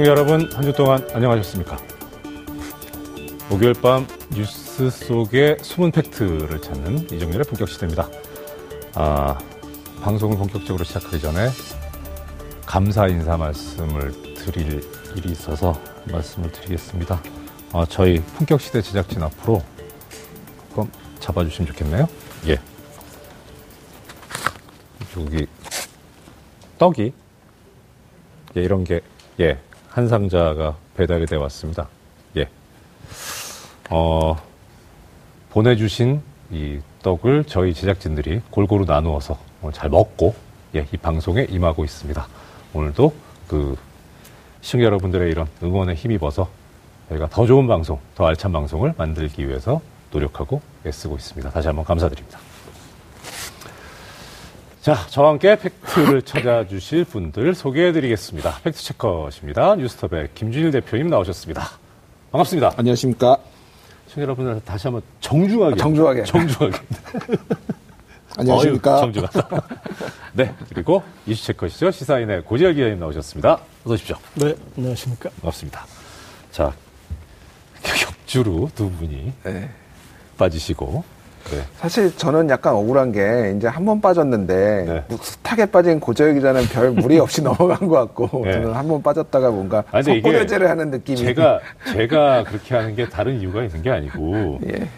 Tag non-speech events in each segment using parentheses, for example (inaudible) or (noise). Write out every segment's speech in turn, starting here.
시청자 여러분, 한 주 동안 안녕하셨습니까? 목요일 밤 뉴스 속의 숨은 팩트를 찾는 이정렬의 본격 시대입니다. 아, 방송을 본격적으로 시작하기 전에 감사 인사 말씀을 드릴 일이 있어서 말씀을 드리겠습니다. 아, 저희 본격 시대 제작진 앞으로 그럼 잡아주시면 좋겠네요. 예. 여기 떡이 예, 이런 게 예, 한 상자가 배달이 되어 왔습니다. 예. 어, 보내주신 이 떡을 저희 제작진들이 골고루 나누어서 잘 먹고 예, 이 방송에 임하고 있습니다. 오늘도 그 시청자 여러분들의 이런 응원에 힘입어서 저희가 더 좋은 방송, 더 알찬 방송을 만들기 위해서 노력하고 애쓰고 있습니다. 다시 한번 감사드립니다. 자, 저와 함께 팩트를 찾아주실 분들 소개해드리겠습니다. 팩트체커십니다. 뉴스톱의 김준일 대표님 나오셨습니다. 반갑습니다. 안녕하십니까. 시청자 여러분들 다시 한번 정중하게. 아, 정중하게. 정중하게. (laughs) 안녕하십니까. 어휴, 정중하다. (laughs) 네, 그리고 이슈체커시죠. 시사인의 고지열 기자님 나오셨습니다. 어서 오십시오. 네, 안녕하십니까. 반갑습니다. 자, 격주로 두 분이 네. 빠지시고, 네. 사실 저는 약간 억울한 게 이제 한 번 빠졌는데 네. 숱하게 빠진 고재혁 기자는 별 무리 없이 (laughs) 넘어간 것 같고 네. 저는 한 번 빠졌다가 뭔가 이게 석고대제를 하는 느낌이 제가, (laughs) 제가 그렇게 하는 게 다른 이유가 있는 게 아니고, 예.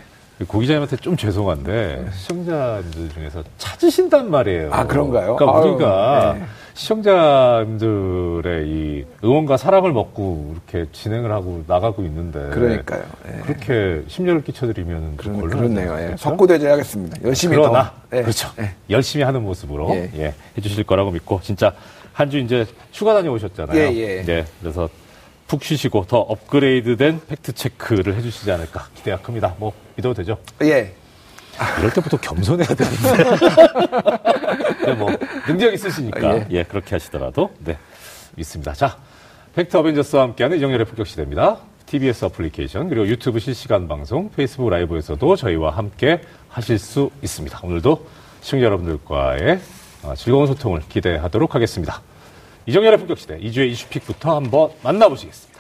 고 기자님한테 좀 죄송한데 시청자님들 중에서 찾으신단 말이에요. 아, 그런가요? 그러니까 아유, 우리가 네. 시청자님들의 이 응원과 사랑을 먹고 이렇게 진행을 하고 나가고 있는데 그러니까요. 예. 그렇게 심려를 끼쳐드리면 그러, 그렇네요. 예. 않습니까? 석고대제 하겠습니다. 열심히 그러나 더. 예. 그렇죠. 예. 열심히 하는 모습으로 예. 예, 해주실 거라고 믿고 진짜 한 주 이제 휴가 다녀오셨잖아요. 예, 예. 네, 그래서 푹 쉬시고 더 업그레이드된 팩트 체크를 해주시지 않을까 기대가 큽니다. 뭐 믿어도 되죠? 예. 이럴 때부터 겸손해야 되는데. (laughs) 네, 뭐, 능력 있으시니까. 예. 예. 그렇게 하시더라도. 네. 믿습니다. 자, 팩트 어벤져스와 함께하는 이정렬의 품격시대입니다. TBS 어플리케이션, 그리고 유튜브 실시간 방송, 페이스북 라이브에서도 저희와 함께 하실 수 있습니다. 오늘도 시청자 여러분들과의 어, 즐거운 소통을 기대하도록 하겠습니다. 이정렬의 품격시대, 이 주의 이슈픽부터 한번 만나보시겠습니다.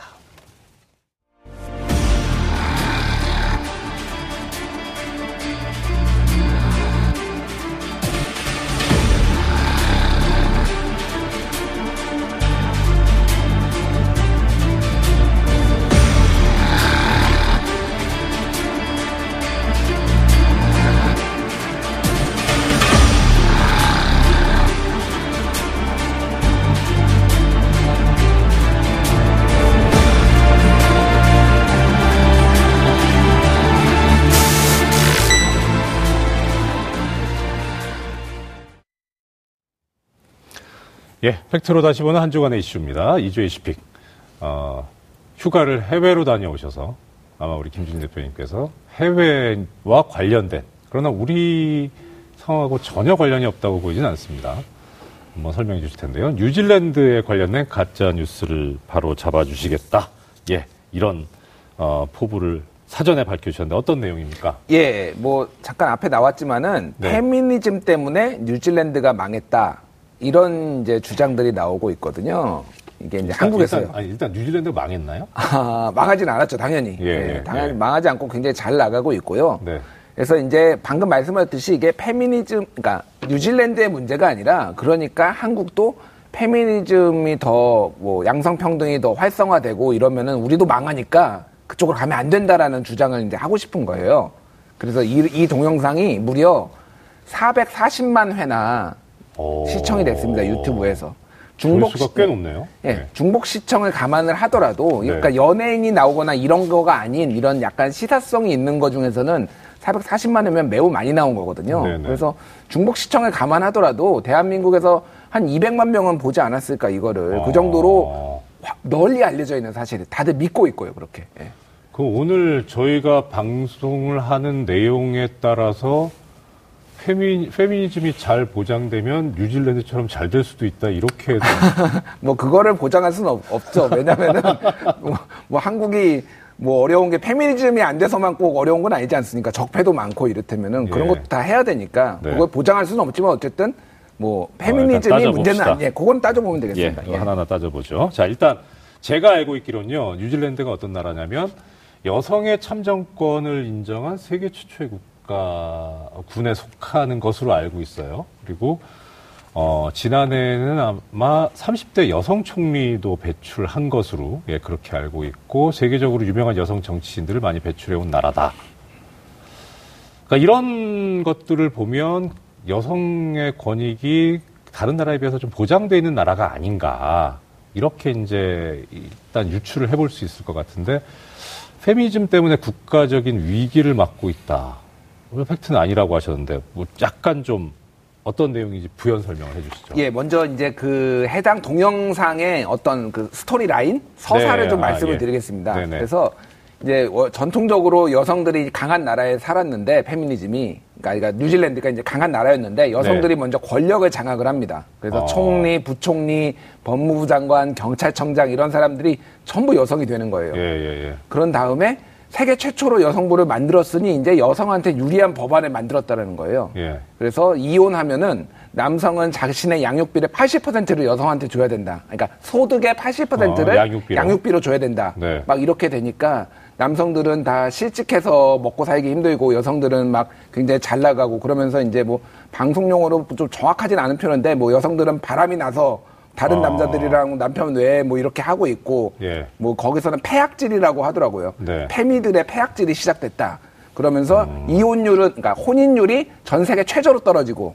예, 팩트로 다시 보는 한 주간의 이슈입니다. 2주의 이슈픽. 어, 휴가를 해외로 다녀오셔서 아마 우리 김준희 대표님께서 해외와 관련된 그러나 우리 상황하고 전혀 관련이 없다고 보이진 않습니다. 한번 설명해 주실 텐데요. 뉴질랜드에 관련된 가짜 뉴스를 바로 잡아 주시겠다. 예, 이런 어, 포부를 사전에 밝혀주셨는데 어떤 내용입니까? 예, 뭐 잠깐 앞에 나왔지만은 네. 페미니즘 때문에 뉴질랜드가 망했다 이런 이제 주장들이 나오고 있거든요. 이게 이제 한국에서요. 일단, 아니, 일단 뉴질랜드가 망했나요? 아, 망하진 않았죠, 당연히. 예, 예, 예, 당연히 예. 망하지 않고 굉장히 잘 나가고 있고요. 네. 그래서 이제 방금 말씀하셨듯이 이게 페미니즘, 그러니까 뉴질랜드의 문제가 아니라 그러니까 한국도 페미니즘이 더 뭐 양성평등이 더 활성화되고 이러면은 우리도 망하니까 그쪽으로 가면 안 된다라는 주장을 이제 하고 싶은 거예요. 그래서 이, 이 동영상이 무려 440만 회나 오. 시청이 됐습니다, 유튜브에서. 조회수가 시- 꽤 높네요. 예, 네. 중복 시청을 감안을 하더라도, 그러니까 네. 연예인이 나오거나 이런 거가 아닌 이런 약간 시사성이 있는 거 중에서는 440만 회면 매우 많이 나온 거거든요. 네네. 그래서 중복 시청을 감안하더라도 대한민국에서 한 200만 명은 보지 않았을까 이거를 아. 그 정도로 확 널리 알려져 있는 사실이 다들 믿고 있고요, 그렇게. 예. 그 오늘 저희가 방송을 하는 내용에 따라서 페미, 페미니즘이 잘 보장되면 뉴질랜드처럼 잘 될 수도 있다 이렇게 (laughs) 뭐 그거를 보장할 수는 없, 없죠. 왜냐면은 (laughs) 뭐, 뭐 한국이 뭐 어려운 게 페미니즘이 안 돼서만 꼭 어려운 건 아니지 않습니까? 적폐도 많고 이렇다면은 그런 예. 것도 다 해야 되니까 네. 그걸 보장할 수는 없지만 어쨌든 뭐 일단 페미니즘이 따져봅시다. 문제는 아니에요. 그건 따져보면 예, 되겠습니다. 그거 예. 하나하나 따져보죠. 자 일단 제가 알고 있기로는요, 뉴질랜드가 어떤 나라냐면 여성의 참정권을 인정한 세계 최초의 국가 군에 속하는 것으로 알고 있어요. 그리고 어, 지난해에는 아마 30대 여성 총리도 배출한 것으로 예, 그렇게 알고 있고 세계적으로 유명한 여성 정치인들을 많이 배출해 온 나라다. 그러니까 이런 것들을 보면 여성의 권익이 다른 나라에 비해서 좀 보장되어 있는 나라가 아닌가. 이렇게 이제 일단 유추를 해볼 수 있을 것 같은데 페미니즘 때문에 국가적인 위기를 맞고 있다. 오늘 팩트는 아니라고 하셨는데 뭐 약간 좀 어떤 내용인지 부연 설명을 해주시죠. 예, 먼저 이제 그 해당 동영상의 어떤 그 스토리 라인 서사를 네, 좀 아, 말씀을 예. 드리겠습니다. 네네. 그래서 이제 워- 전통적으로 여성들이 강한 나라에 살았는데 페미니즘이 그러니까, 뉴질랜드가 이제 강한 나라였는데 여성들이 먼저 권력을 장악을 합니다. 그래서 네. 어. 총리, 부총리, 법무부 장관, 경찰청장 이런 사람들이 전부 여성이 되는 거예요. 예, 예, 예. 그런 다음에 세계 최초로 여성부를 만들었으니 이제 여성한테 유리한 법안을 만들었다는 거예요. 예. 그래서 이혼하면은 남성은 자신의 양육비를 80%를 여성한테 줘야 된다. 그러니까 소득의 80%를 어, 양육비로. 줘야 된다. 네. 막 이렇게 되니까 남성들은 다 실직해서 먹고 살기 힘들고 여성들은 막 굉장히 잘 나가고 그러면서 이제 뭐 방송용어로 좀 정확하진 않은 표현인데 뭐 여성들은 바람이 나서 다른 어. 남자들이랑 남편 외에 뭐 이렇게 하고 있고 예. 뭐 거기서는 폐악질이라고 하더라고요. 네. 페미들의 폐악질이 시작됐다. 그러면서 이혼율은 그러니까 혼인율이 전 세계 최저로 떨어지고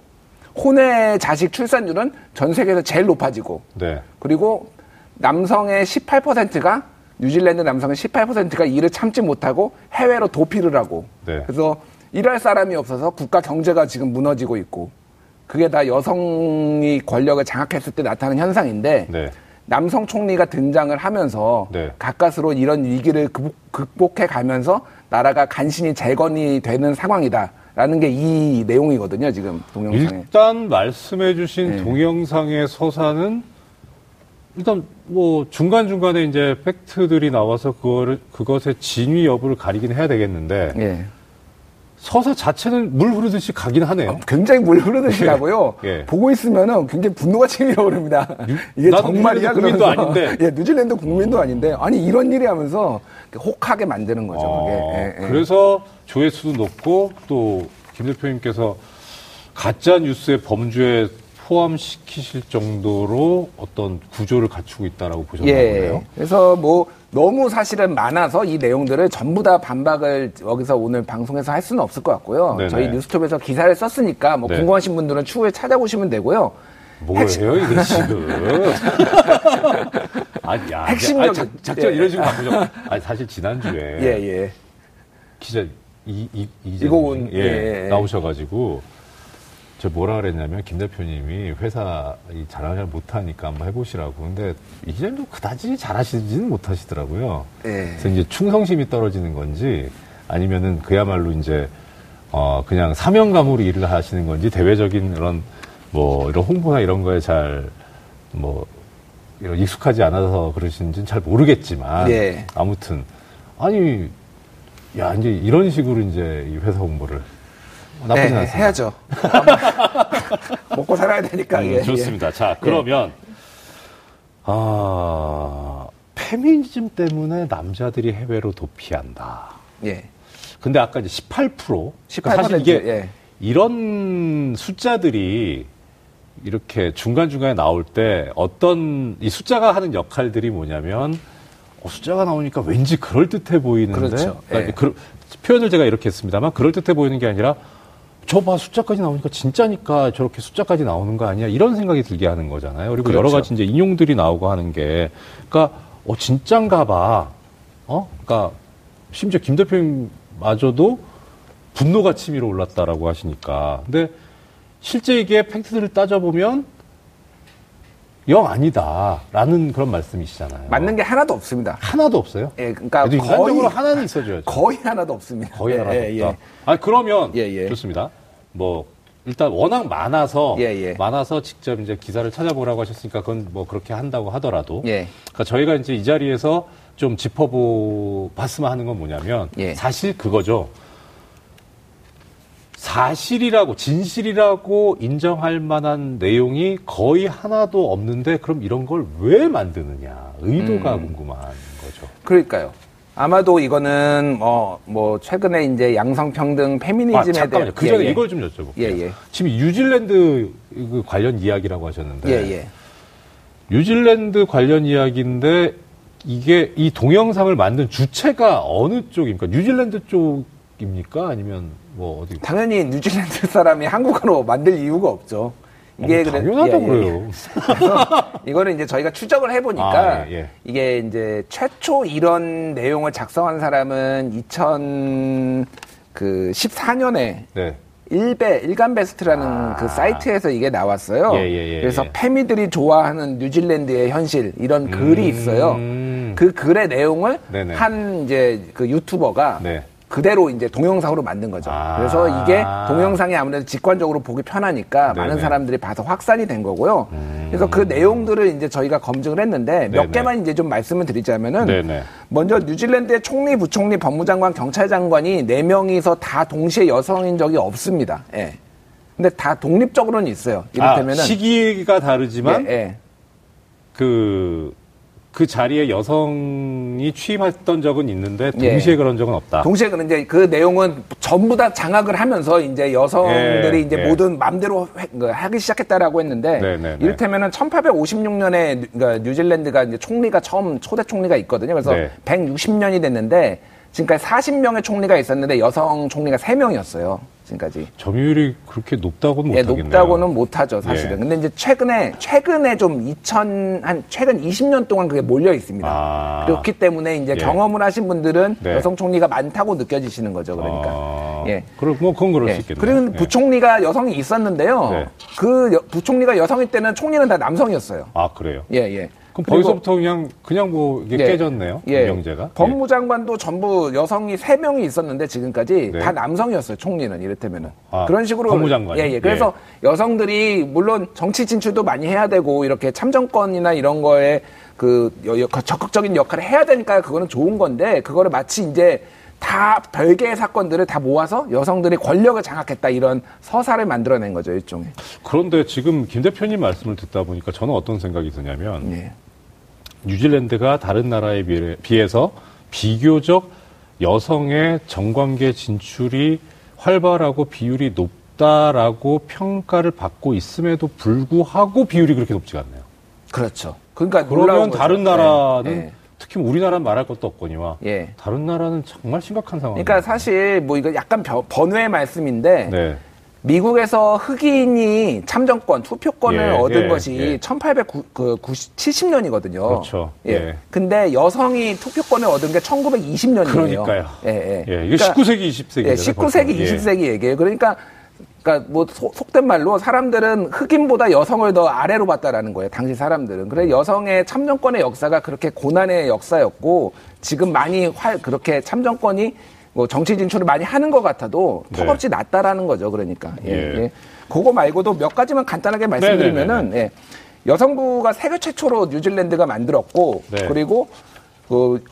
혼외 자식 출산율은 전 세계에서 제일 높아지고 네. 그리고 남성의 18%가 뉴질랜드 남성의 18%가 일을 참지 못하고 해외로 도피를 하고 네. 그래서 일할 사람이 없어서 국가 경제가 지금 무너지고 있고 그게 다 여성이 권력을 장악했을 때 나타나는 현상인데 네. 남성 총리가 등장을 하면서 네. 가까스로 이런 위기를 극복- 극복해 가면서 나라가 간신히 재건이 되는 상황이다 라는 게 이 내용이거든요 지금 동영상에. 일단 말씀해 주신 네. 동영상의 서사는 일단 뭐 중간 중간에 이제 팩트들이 나와서 그거를 그것의 진위 여부를 가리긴 해야 되겠는데 예. 서사 자체는 물 흐르듯이 가긴 하네요. 굉장히 물 흐르듯이 가고요. (laughs) 예. 보고 있으면은 굉장히 분노가 치밀어 오릅니다. (laughs) 이게 정말이야 국민도 그러면서. 아닌데. (laughs) 예, 뉴질랜드 국민도 아닌데 아니 이런 일이 하면서 혹하게 만드는 거죠. 어, 그게. 예, 예. 그래서 조회수도 높고 또 김 대표님께서 가짜 뉴스의 범주에 포함시키실 정도로 어떤 구조를 갖추고 있다라고 보셨나 예. 보네요. 그래서 뭐 너무 사실은 많아서 이 내용들을 전부 다 반박을 여기서 오늘 방송에서 할 수는 없을 것 같고요. 네네. 저희 뉴스톱에서 기사를 썼으니까 뭐 네. 궁금하신 분들은 추후에 찾아보시면 되고요. 뭐예요 핵심- 이게 (laughs) 지금? 아니, 야, 핵심적인- 아니, 작, 작전 예. 이런 식으로 바꾸죠. 아니 사실 지난주에 예, 예. 기자 이, 이, 이고은, 예, 예, 예. 나오셔가지고 저 뭐라 그랬냐면 김 대표님이 회사 이 자랑을 못하니까 한번 해보시라고 근데 이 기자님도 그다지 잘하시지는 못하시더라고요. 예. 그래서 이제 충성심이 떨어지는 건지 아니면은 그야말로 이제 어 그냥 사명감으로 일을 하시는 건지 대외적인 이런 뭐 이런 홍보나 이런 거에 잘뭐 이런 익숙하지 않아서 그러시는지는 잘 모르겠지만 예. 아무튼 아니 야 이제 이런 식으로 이제 이 회사 홍보를 나쁘진 네, 않습니다. 해야죠. (laughs) 먹고 살아야 되니까. 음, 예, 예. 좋습니다. 자, 그러면, 아, 페미니즘 때문에 남자들이 해외로 도피한다. 예. 근데 아까 이제 18%. 18%, 그러니까 사실 이게 예. 이런 숫자들이 이렇게 중간중간에 나올 때 어떤 이 숫자가 하는 역할들이 뭐냐면 어, 숫자가 나오니까 왠지 그럴듯해 보이는데 그렇죠. 그러니까 예. 그- 표현을 제가 이렇게 했습니다만 그럴듯해 보이는 게 아니라 저 봐 숫자까지 나오니까 진짜니까 저렇게 숫자까지 나오는 거 아니야 이런 생각이 들게 하는 거잖아요. 그리고 여러 그렇죠. 가지 이제 인용들이 나오고 하는 게 그러니까 어 진짠가 봐. 어? 그러니까 심지어 김 대표님마저도 분노가 치밀어 올랐다라고 하시니까. 근데 실제 이게 팩트들을 따져보면 영 아니다라는 그런 말씀이시잖아요. 맞는 게 하나도 없습니다. 하나도 없어요. 예, 그러니까 거의 인간적으로 하나는 있어줘야죠. 거의 하나도 없습니다. 거의 예, 하나도 예, 없다. 예. 아 그러면 예, 예. 좋습니다. 뭐 일단 워낙 많아서 예, 예. 많아서 직접 이제 기사를 찾아보라고 하셨으니까 그건 뭐 그렇게 한다고 하더라도 예. 그러니까 저희가 이제 이 자리에서 좀 짚어보 봤으면 하는 건 뭐냐면 예. 사실 그거죠. 사실이라고 진실이라고 인정할 만한 내용이 거의 하나도 없는데 그럼 이런 걸 왜 만드느냐 의도가 음. 궁금한 거죠. 그러니까요. 아마도 이거는 뭐, 뭐 최근에 이제 양성평등 아 페미니즘에 잠깐만요. 대해 그 전에 예, 예. 이걸 좀 여쭤볼게요. 예, 예. 지금 뉴질랜드 그 관련 이야기라고 하셨는데 예, 예. 뉴질랜드 관련 이야기인데 이게 이 동영상을 만든 주체가 어느 쪽입니까? 뉴질랜드 쪽입니까? 아니면 뭐 어디? 당연히 뉴질랜드 사람이 한국어로 만들 이유가 없죠. 이게 어, 그래- 당연하다 예, 예, 예. 그래요. (laughs) 그래서 이거는 이제 저희가 추적을 해보니까 아, 예, 예. 이게 이제 최초 이런 내용을 작성한 사람은 2014년에 네. 일베 일간 베스트라는 그 사이트에서 이게 나왔어요. 아. 예, 예, 예, 그래서 예. 페미들이 좋아하는 뉴질랜드의 현실 이런 글이 있어요. 음. 그 글의 내용을 네네. 한 이제 그 유튜버가 네. 그대로 이제 동영상으로 만든 거죠. 아. 그래서 이게 동영상이 아무래도 직관적으로 보기 편하니까 네네. 많은 사람들이 봐서 확산이 된 거고요. 그래서 그 내용들을 이제 저희가 검증을 했는데 몇 네네. 개만 이제 좀 말씀을 드리자면은 네네. 먼저 뉴질랜드의 총리, 부총리, 법무장관, 경찰장관이 네 명이서 다 동시에 여성인 적이 없습니다. 예. 근데 다 독립적으로는 있어요. 이를테면은 아, 시기가 다르지만 예, 예. 그, 그 자리에 여성이 취임했던 적은 있는데 예. 동시에 그런 적은 없다. 동시에 그 이제 그 내용은 전부 다 장악을 하면서 이제 여성들이 예, 이제 예. 모든 맘대로 해- 그 하기 시작했다라고 했는데 네, 네, 네. 이를테면은 1856년에 그러니까 뉴질랜드가 이제 총리가 처음 초대 총리가 있거든요. 그래서 네. 160년이 됐는데 지금까지 40명의 총리가 있었는데 여성 총리가 3명이었어요. 지금까지. 점유율이 그렇게 높다고는 예, 못하겠네요. 높다고는 못하죠, 사실은. 예. 근데 이제 최근에, 최근에 좀 2000, 한, 최근 20년 동안 그게 몰려 있습니다. 아. 그렇기 때문에 이제 예. 경험을 하신 분들은 네. 여성 총리가 많다고 느껴지시는 거죠, 그러니까. 아, 예. 그럼 뭐 그건 그럴 예. 수 있겠네요. 그리고 예. 부총리가 여성이 있었는데요. 네. 그 여- 부총리가 여성일 때는 총리는 다 남성이었어요. 아 그래요. 예, 예. 그럼 거기서부터 그냥 그냥 뭐 이게 예. 깨졌네요. 예. 명제가. 법무장관도 전부 여성이 세 명이 있었는데 지금까지 네. 다 남성이었어요, 총리는 이를테면은. 아, 그런 식으로. 법무장관이? 예, 예. 그래서 여성들이 물론 정치 진출도 많이 해야 되고 이렇게 참정권이나 이런 거에 그 적극적인 역할을 해야 되니까 그거는 좋은 건데 그거를 마치 이제 다 별개의 사건들을 다 모아서 여성들이 권력을 장악했다 이런 서사를 만들어낸 거죠, 일종의. 그런데 지금 김 대표님 말씀을 듣다 보니까 저는 어떤 생각이 드냐면 예. 뉴질랜드가 다른 나라에 비해- 비해서 비교적 여성의 정관계 진출이 활발하고 비율이 높다라고 평가를 받고 있음에도 불구하고 비율이 그렇게 높지가 않네요. 그렇죠. 그러니까 그러면 놀라운 거죠. 다른 나라는 예, 특히 우리나라는 말할 것도 없거니와 예. 다른 나라는 정말 심각한 상황. 그러니까 사실 뭐 이거 약간 벼- 번외의 말씀인데 네. 미국에서 흑인이 참정권, 투표권을 예, 얻은 예, 것이 예. 1870년이거든요. 그렇죠. 예. 근데 여성이 투표권을 얻은 게 1920년이에요. 그러니까요. 예, 예. 예, 이게 19세기, 20세기. 예, 19세기, 20세기 얘기예요. 그러니까 그러니까 뭐 소- 속된 말로 사람들은 흑인보다 여성을 더 아래로 봤다라는 거예요. 당시 사람들은. 그래 여성의 참정권의 역사가 그렇게 고난의 역사였고 지금 많이 활 그렇게 참정권이 뭐 정치 진출을 많이 하는 것 같아도 네. 턱없이 낮다라는 거죠. 그러니까. 예, 예. 예. 그거 말고도 몇 가지만 간단하게 말씀드리면은 예. 여성부가 세계 최초로 뉴질랜드가 만들었고 네. 그리고 그,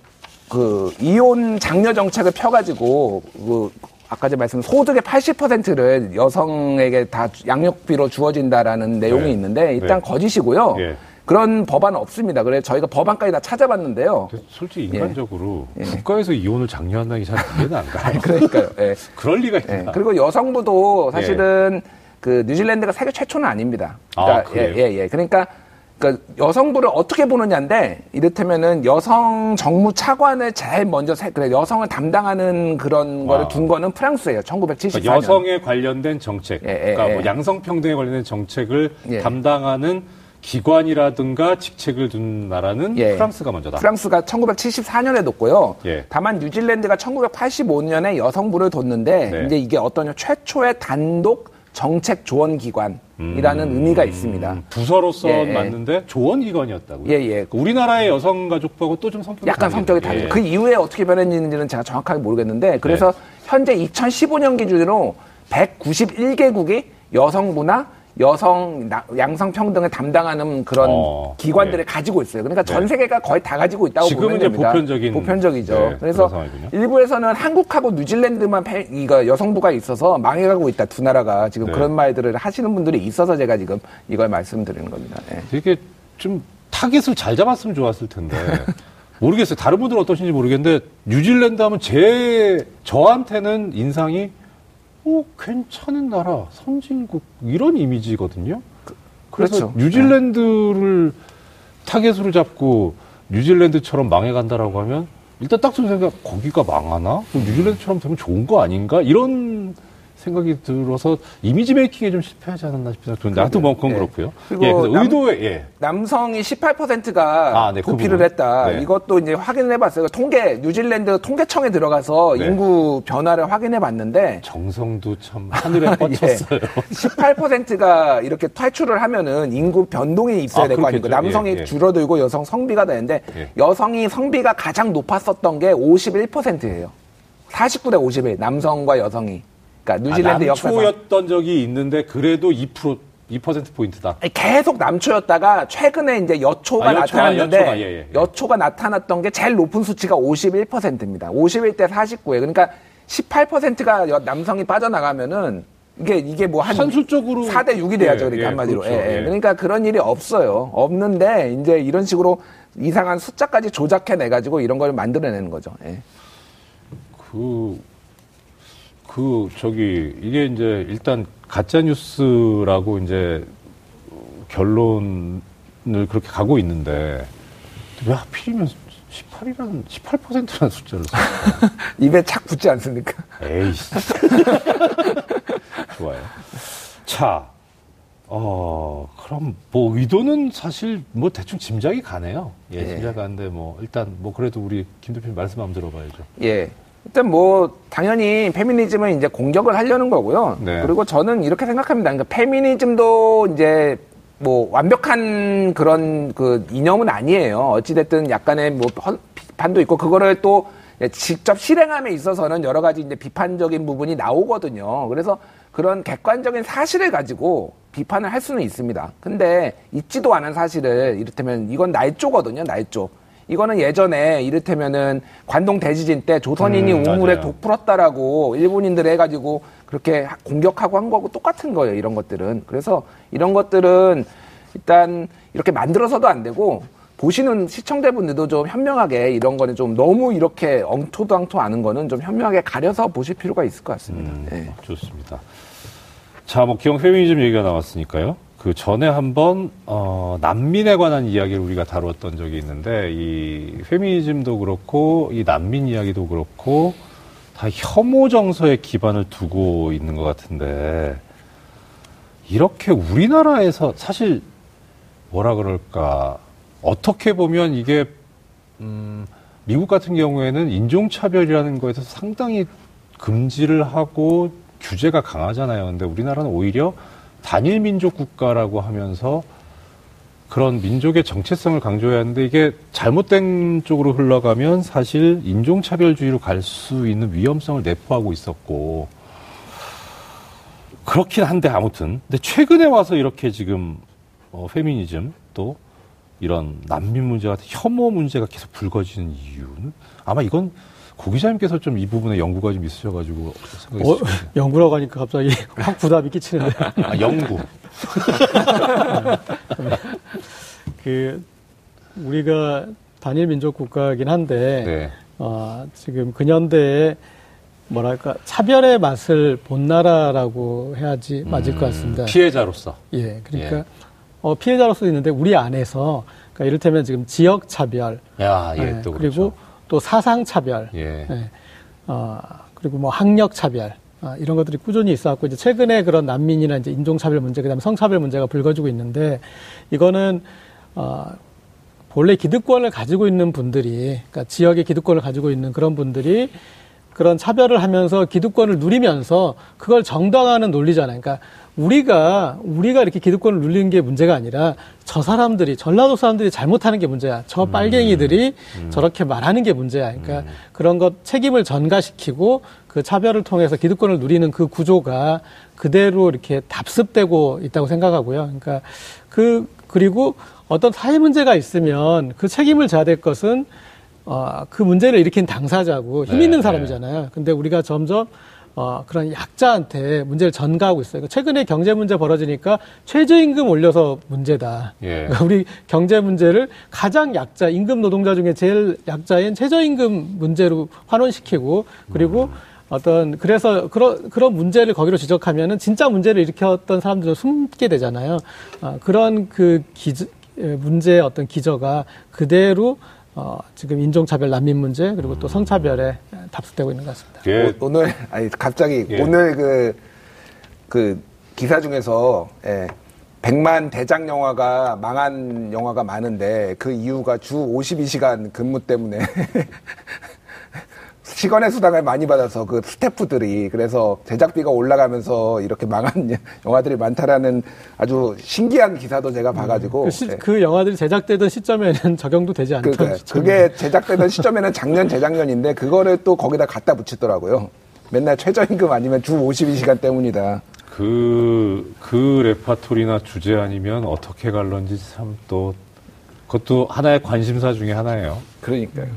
그 이혼 장려 정책을 펴가지고 그 아까 제 말씀 소득의 80%를 여성에게 다 양육비로 주어진다라는 내용이 네. 있는데 일단 네. 거짓이고요. 예. 그런 법안 없습니다. 그래서 저희가 법안까지 다 찾아봤는데요. 솔직히 인간적으로 예. 국가에서 이혼을 장려한다는 게 잘 이해가 안 가요. 그러니까요. 예. (laughs) 그럴 리가 예. 있나. 그리고 여성부도 사실은 그 뉴질랜드가 세계 최초는 아닙니다. 아, 그러니까 그래요? 예, 예, 예. 그러니까 그러니까 여성부를 어떻게 보느냐인데 이를테면은 여성 정무 차관을 제일 먼저 세, 그래 여성을 담당하는 그런 거를 아. 둔 거는 프랑스예요. 1974년. 그러니까 여성에 관련된 정책, 예, 예, 그러니까 예. 뭐 양성 평등에 관련된 정책을 예. 담당하는 기관이라든가 직책을 둔 나라는 예. 프랑스가 먼저다. 프랑스가 1974년에 뒀고요. 예. 다만 뉴질랜드가 1985년에 여성부를 뒀는데 네. 이제 이게 어떤 최초의 단독 정책 조언 기관이라는 의미가 있습니다. 음, 부서로서 예, 예. 맞는데 조언 기관이었다고요. 예, 예. 우리나라의 여성 가족부하고 또 좀 성격이 약간 성격이 다르죠. 예. 그 이후에 어떻게 변했는지는 제가 정확하게 모르겠는데 그래서 네. 현재 2015년 기준으로 191개국이 여성부나 여성 나- 양성 평등을 담당하는 그런 어, 기관들을 예. 가지고 있어요. 그러니까 전 네. 세계가 거의 다 가지고 있다고 지금은 보면 이제 됩니다. 보편적인, 보편적이죠. 네, 그래서. 일부에서는 한국하고 뉴질랜드만 패- 이거 여성부가 있어서 망해가고 있다 두 나라가 지금 네. 그런 말들을 하시는 분들이 있어서 제가 지금 이걸 말씀드리는 겁니다. 예. 되게 좀 타겟을 잘 잡았으면 좋았을 텐데 (laughs) 모르겠어요. 다른 분들은 어떠신지 모르겠는데 뉴질랜드 하면 제 저한테는 인상이 어 괜찮은 나라 선진국 이런 이미지거든요. 그 래서 그렇죠. 뉴질랜드를 타겟으로 잡고 뉴질랜드처럼 망해간다라고 하면 일단 딱든 생각 거기가 망하나? 그럼 뉴질랜드처럼 되면 좋은 거 아닌가? 이런 생각이 들어서 이미지 메이킹에 좀 실패하지 않았나 드는데 하여튼 뭐 그건 예. 그렇고요. 그리고 예, 남- 의도에 예. 남성이 18%가 아, 네, 그 도피를 부분. 했다. 네. 이것도 이제 확인을 해봤어요. 통계 뉴질랜드 통계청에 들어가서 네. 인구 변화를 확인해 봤는데 정성도 참 하늘에 (laughs) 뻗쳤어요. 18%가 이렇게 탈출을 하면은 인구 변동이 있어야 아, 될거 아닙니까? 남성이 예, 예. 줄어들고 여성 성비가 되는데 예. 여성이 성비가 가장 높았었던 게 51%예요. 49대 51 남성과 여성이. 그러니까 뉴질랜드 아, 역사상 남초였던 적이 있는데 그래도 2% 2% 포인트다. 아니, 계속 남초였다가 최근에 이제 여초가 아, 나타났는데 여초가, 예, 예, 예. 여초가 나타났던 게 제일 높은 수치가 51%입니다. 51대 49에 그러니까 18%가 남성이 빠져나가면은 이게 이게 뭐한 산술적으로 4대 6이 돼야죠. 예, 그러니까 예, 한마디로. 그렇죠. 예, 예. 예. 그러니까 그런 일이 없어요. 없는데 이제 이런 식으로 이상한 숫자까지 조작해 내 가지고 이런 걸 만들어 내는 거죠. 예. 그, 그, 저기, 이게 이제 일단 가짜 뉴스라고 이제 결론을 그렇게 가고 있는데, 왜 하필이면 18이라는, 18%라는 숫자를 써? (laughs) 입에 착 붙지 않습니까? 에이씨. 좋아요. 자, 어, 그럼 뭐 의도는 사실 뭐 대충 짐작이 가네요. 예, 예. 짐작 가는데 뭐 일단 뭐 그래도 우리 김 대표님 말씀 한번 들어봐야죠. 예. 일단 뭐 당연히 페미니즘은 이제 공격을 하려는 거고요. 네. 그리고 저는 이렇게 생각합니다. 그러니까 페미니즘도 이제 뭐 완벽한 그런 그 이념은 아니에요. 어찌 됐든 약간의 뭐 헌- 비판도 있고 그거를 또 직접 실행함에 있어서는 여러 가지 이제 비판적인 부분이 나오거든요. 그래서 그런 객관적인 사실을 가지고 비판을 할 수는 있습니다. 근데 있지도 않은 사실을 이를테면 이건 나의 쪼거든요. 나의 쪼. 이거는 예전에 이를테면은 관동 대지진 때 조선인이 음, 우물에 맞아요. 독 풀었다라고 일본인들 해가지고 그렇게 하- 공격하고 한 거하고 똑같은 거예요. 이런 것들은. 그래서 이런 것들은 일단 이렇게 만들어서도 안 되고 보시는 시청자분들도 좀 현명하게 이런 거는 좀 너무 이렇게 엉토당토 하는 거는 좀 현명하게 가려서 보실 필요가 있을 것 같습니다. 음, 예. 좋습니다. 자, 뭐 기형 페미니즘 얘기가 나왔으니까요. 그 전에 한번 어, 난민에 관한 이야기를 우리가 다루었던 적이 있는데 이 페미니즘도 그렇고 이 난민 이야기도 그렇고 다 혐오 정서에 기반을 두고 있는 것 같은데 이렇게 우리나라에서 사실 뭐라 그럴까 어떻게 보면 이게 음, 미국 같은 경우에는 인종차별이라는 거에서 상당히 금지를 하고 규제가 강하잖아요. 근데 우리나라는 오히려 단일 민족 국가라고 하면서 그런 민족의 정체성을 강조해야 하는데 이게 잘못된 쪽으로 흘러가면 사실 인종차별주의로 갈 수 있는 위험성을 내포하고 있었고 그렇긴 한데 아무튼. 근데 최근에 와서 이렇게 지금 어, 페미니즘 또 이런 난민 문제 같은 혐오 문제가 계속 불거지는 이유는 아마 이건 고 기자님께서 좀 이 부분에 연구가 좀 있으셔가지고 어. (laughs) 연구라고 하니까 갑자기 (laughs) 확 부담이 끼치는데. 아, 연구. (laughs) 그, 우리가 단일 민족 국가이긴 한데, 네. 어, 지금 근현대에 뭐랄까, 차별의 맛을 본 나라라고 해야지 맞을 것 같습니다. 음, 피해자로서. 예, 그러니까, 어, 피해자로서 있는데 우리 안에서, 그러니까 이를테면 지금 지역 차별, 야, 예, 예, 또 그리고 그렇죠. 또 사상 차별, 예. 예. 어, 그리고 뭐 학력 차별 아, 이런 것들이 꾸준히 있어왔고 이제 최근에 그런 난민이나 이제 인종 차별 문제 그다음에 성차별 문제가 불거지고 있는데 이거는 어, 본래 기득권을 가지고 있는 분들이 그러니까 지역의 기득권을 가지고 있는 그런 분들이 그런 차별을 하면서 기득권을 누리면서 그걸 정당화하는 논리잖아요. 그러니까 우리가 우리가 이렇게 기득권을 눌리는 게 문제가 아니라 저 사람들이 전라도 사람들이 잘못하는 게 문제야. 저 빨갱이들이 저렇게 말하는 게 문제야. 그러니까 그런 것 책임을 전가시키고 그 차별을 통해서 기득권을 누리는 그 구조가 그대로 이렇게 답습되고 있다고 생각하고요. 그러니까 그 그리고 어떤 사회 문제가 있으면 그 책임을 져야 될 것은 어, 그 문제를 일으킨 당사자고 힘 네, 있는 네. 사람이잖아요. 근데 우리가 점점 어, 그런 약자한테 문제를 전가하고 있어요. 그러니까 최근에 경제 문제 벌어지니까 최저임금 올려서 문제다. 예. 그러니까 우리 경제 문제를 가장 약자, 임금 노동자 중에 제일 약자인 최저임금 문제로 환원시키고 그리고 어떤 그래서 그런 그런 문제를 거기로 지적하면은 진짜 문제를 일으켰던 사람들은 숨게 되잖아요. 아, 그런 그 기저, 예, 문제의 어떤 기저가 그대로 어, 지금 인종차별, 난민 문제 그리고 또 성차별에 답습되고 있는 것 같습니다. 예. 오, 늘 아니 갑자기 예. 오늘 그, 그 기사 중에서 예, 100만 대작 영화가 망한 영화가 많은데 그 이유가 주 52시간 근무 때문에 (laughs) 시간의 수당을 많이 받아서 그 스태프들이 그래서 제작비가 올라가면서 이렇게 망한 (laughs) 영화들이 많다라는 아주 신기한 기사도 제가 봐가지고 그, 시- 예. 그 영화들이 제작되던 시점에는 (laughs) 적용도 되지 않던 그러니까 시점. 그게 제작되던 시점에는 작년 재작년인데 그거를 또 거기다 갖다 붙이더라고요. 맨날 최저임금 아니면 주 52시간 때문이다. 그, 그 레파토리나 주제 아니면 어떻게 갈런지 참 또, 그것도 하나의 관심사 중에 하나예요. 그러니까요.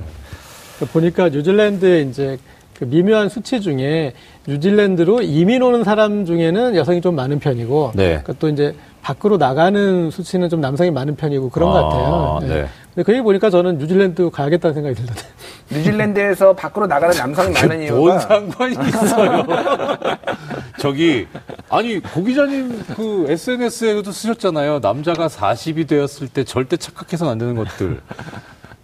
그 보니까 뉴질랜드의 이제 그 미묘한 수치 중에 뉴질랜드로 이민 오는 사람 중에는 여성이 좀 많은 편이고 네. 그또 이제 밖으로 나가는 수치는 좀 남성이 많은 편이고 그런 것 아, 같아요. 예. 네. 근데 그 얘기 보니까 저는 뉴질랜드 가야겠다는 생각이 들던데. (laughs) 뉴질랜드에서 밖으로 나가는 남성이 많은 뭔 이유가 상관이 (laughs) 있어요? (laughs) 저기, 아니, 고 기자님 그 SNS에도 쓰셨잖아요. 남자가 40이 되었을 때 절대 착각해서는 안 되는 것들.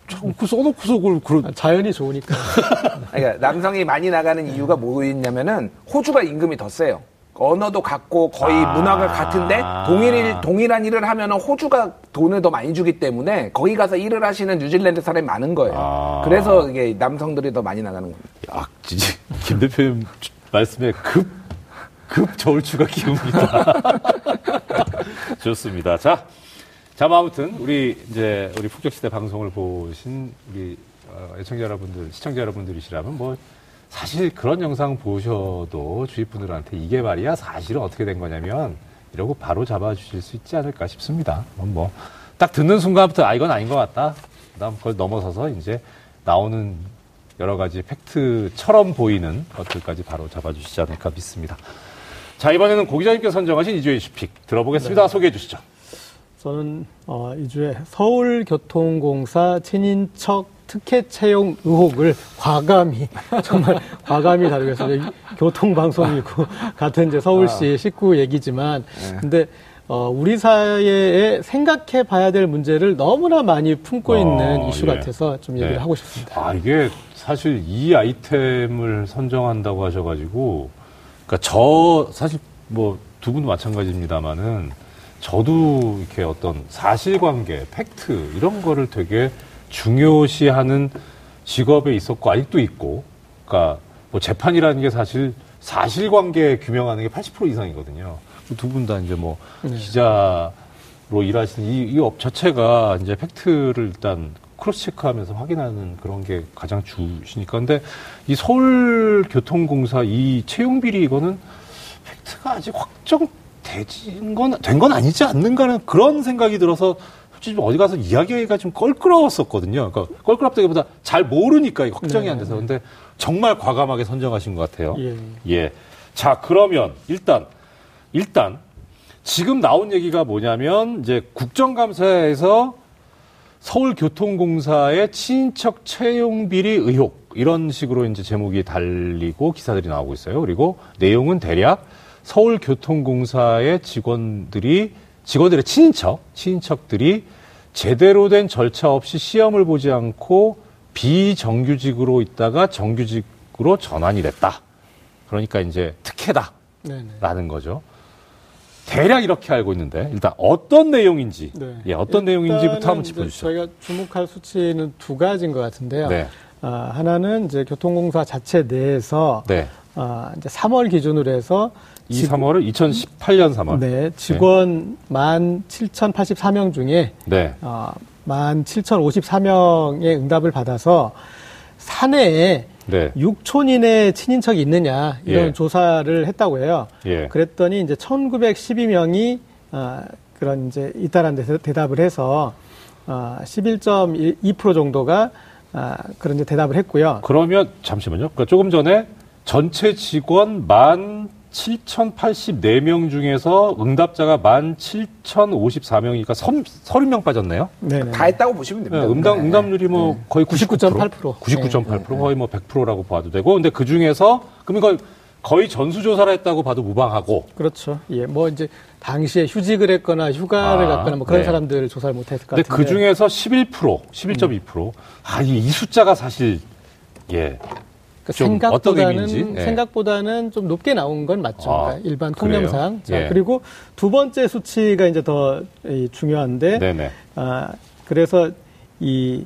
참, 그 써놓고서 그걸, 그런, 자연이 좋으니까. (laughs) 그러니까 남성이 많이 나가는 이유가 뭐였냐면은 호주가 임금이 더 세요. 언어도 같고 거의 아. 문화가 같은데 동일 동일한 일을 하면은 호주가 돈을 더 많이 주기 때문에 거기 가서 일을 하시는 뉴질랜드 사람이 많은 거예요. 아. 그래서 이게 남성들이 더 많이 나가는 겁니다. 아, 진짜, 김 대표님 말씀에 급, 급 저울추가 기웁니다. (laughs) 좋습니다. 자, 자, 뭐 아무튼, 우리, 이제, 우리 북적시대 방송을 보신 우리, 어, 애청자 여러분들, 시청자 여러분들이시라면 뭐, 사실 그런 영상 보셔도 주위 분들한테 이게 말이야 사실은 어떻게 된 거냐면 이러고 바로 잡아주실 수 있지 않을까 싶습니다. 뭐, 딱 듣는 순간부터 아, 이건 아닌 것 같다. 그 다음 그걸 넘어서서 이제 나오는 여러 가지 팩트처럼 보이는 것들까지 바로 잡아주시지 않을까 믿습니다. 자, 이번에는 고 기자님께서 선정하신 이주의 슈픽 들어보겠습니다. 소개해 주시죠. 저는 어, 이주에 서울교통공사 친인척 특혜 채용 의혹을 과감히 (laughs) 정말 과감히 다루겠습니다. 이 교통방송이고 같은 이제 서울시 식구 얘기지만 근데 어, 우리 사회에 생각해 봐야 될 문제를 너무나 많이 품고 어, 있는 이슈 예. 같아서 좀 얘기를 네. 하고 싶습니다. 아, 이게 사실 이 아이템을 선정한다고 하셔가지고, 그러니까 저, 사실 뭐 두 분도 마찬가지입니다만은 저도 이렇게 어떤 사실관계, 팩트, 이런 거를 되게 중요시하는 직업에 있었고, 아직도 있고, 그러니까 뭐 재판이라는 게 사실 사실관계 규명하는 게 80% 이상이거든요. 두 분 다 이제 뭐 네. 기자로 일하시는 이, 이 업 자체가 이제 팩트를 일단 cross check하면서 확인하는 그런 게 가장 주시니까. 근데 이 서울교통공사 이 채용 비리 이거는 팩트가 아직 확정 된 건, 된 건 아니지 않는가는 그런 생각이 들어서 솔직히 좀 어디 가서 이야기가 좀 껄끄러웠었거든요. 그러니까 껄끄럽다기보다 잘 모르니까 이게 확정이 안 돼서. 근데 정말 과감하게 선정하신 것 같아요. 예. 예. 자, 그러면 일단, 일단, 지금 나온 얘기가 뭐냐면, 이제 국정감사에서 서울교통공사의 친인척 채용 비리 의혹, 이런 식으로 이제 제목이 달리고 기사들이 나오고 있어요. 그리고 내용은 대략 서울교통공사의 직원들이, 직원들의 친인척, 친인척들이 제대로 된 절차 없이 시험을 보지 않고 비정규직으로 있다가 정규직으로 전환이 됐다. 그러니까 이제 특혜다. 네네. 라는 거죠. 대략 이렇게 알고 있는데 일단 어떤 내용인지 네. 예, 어떤 내용인지부터 한번 짚어주시죠. 저희가 주목할 수치는 두 가지인 것 같은데요. 네. 아, 하나는 이제 교통공사 자체 내에서 네. 아, 이제 3월 기준으로 해서 이 3월은 2018년 3월. 네, 직원 만 7,084명 중에 네. 어, 만 7,054명의 응답을 받아서 사내에 네. 6촌인의 친인척이 있느냐 이런 예. 조사를 했다고 해요. 예. 그랬더니 이제 1,912명이 아, 그런 이제 있다라는 데서 대답을 해서 아, 11.2% 정도가 아, 그런 이제 대답을 했고요. 그러면 잠시만요. 그러니까 조금 전에 전체 직원 만 7,084명 중에서 응답자가 만 7,054명이니까 30명 빠졌네요. 네네. 다 했다고 보시면 네, 됩니다. 응답, 네. 응답률이 뭐 거의 99.8%. 99.8%. 99.8% 거의 뭐 100%라고 봐도 되고. 근데 그 중에서 그럼 이거 거의 전수조사를 했다고 봐도 무방하고. 그렇죠. 예, 뭐 이제 당시에 휴직을 했거나 휴가를 아, 갔거나 뭐 그런 네. 사람들 조사를 못 했을 것 근데 같은데. 그 중에서 11%, 11.2%. 아, 이, 이 숫자가 사실, 예. 좀 그러니까 생각보다는 예. 생각보다는 좀 높게 나온 건 맞죠. 아, 그러니까 일반? 통념상. 자, 예. 그리고 두 번째 수치가 이제 더 이, 중요한데 네네. 아, 그래서 이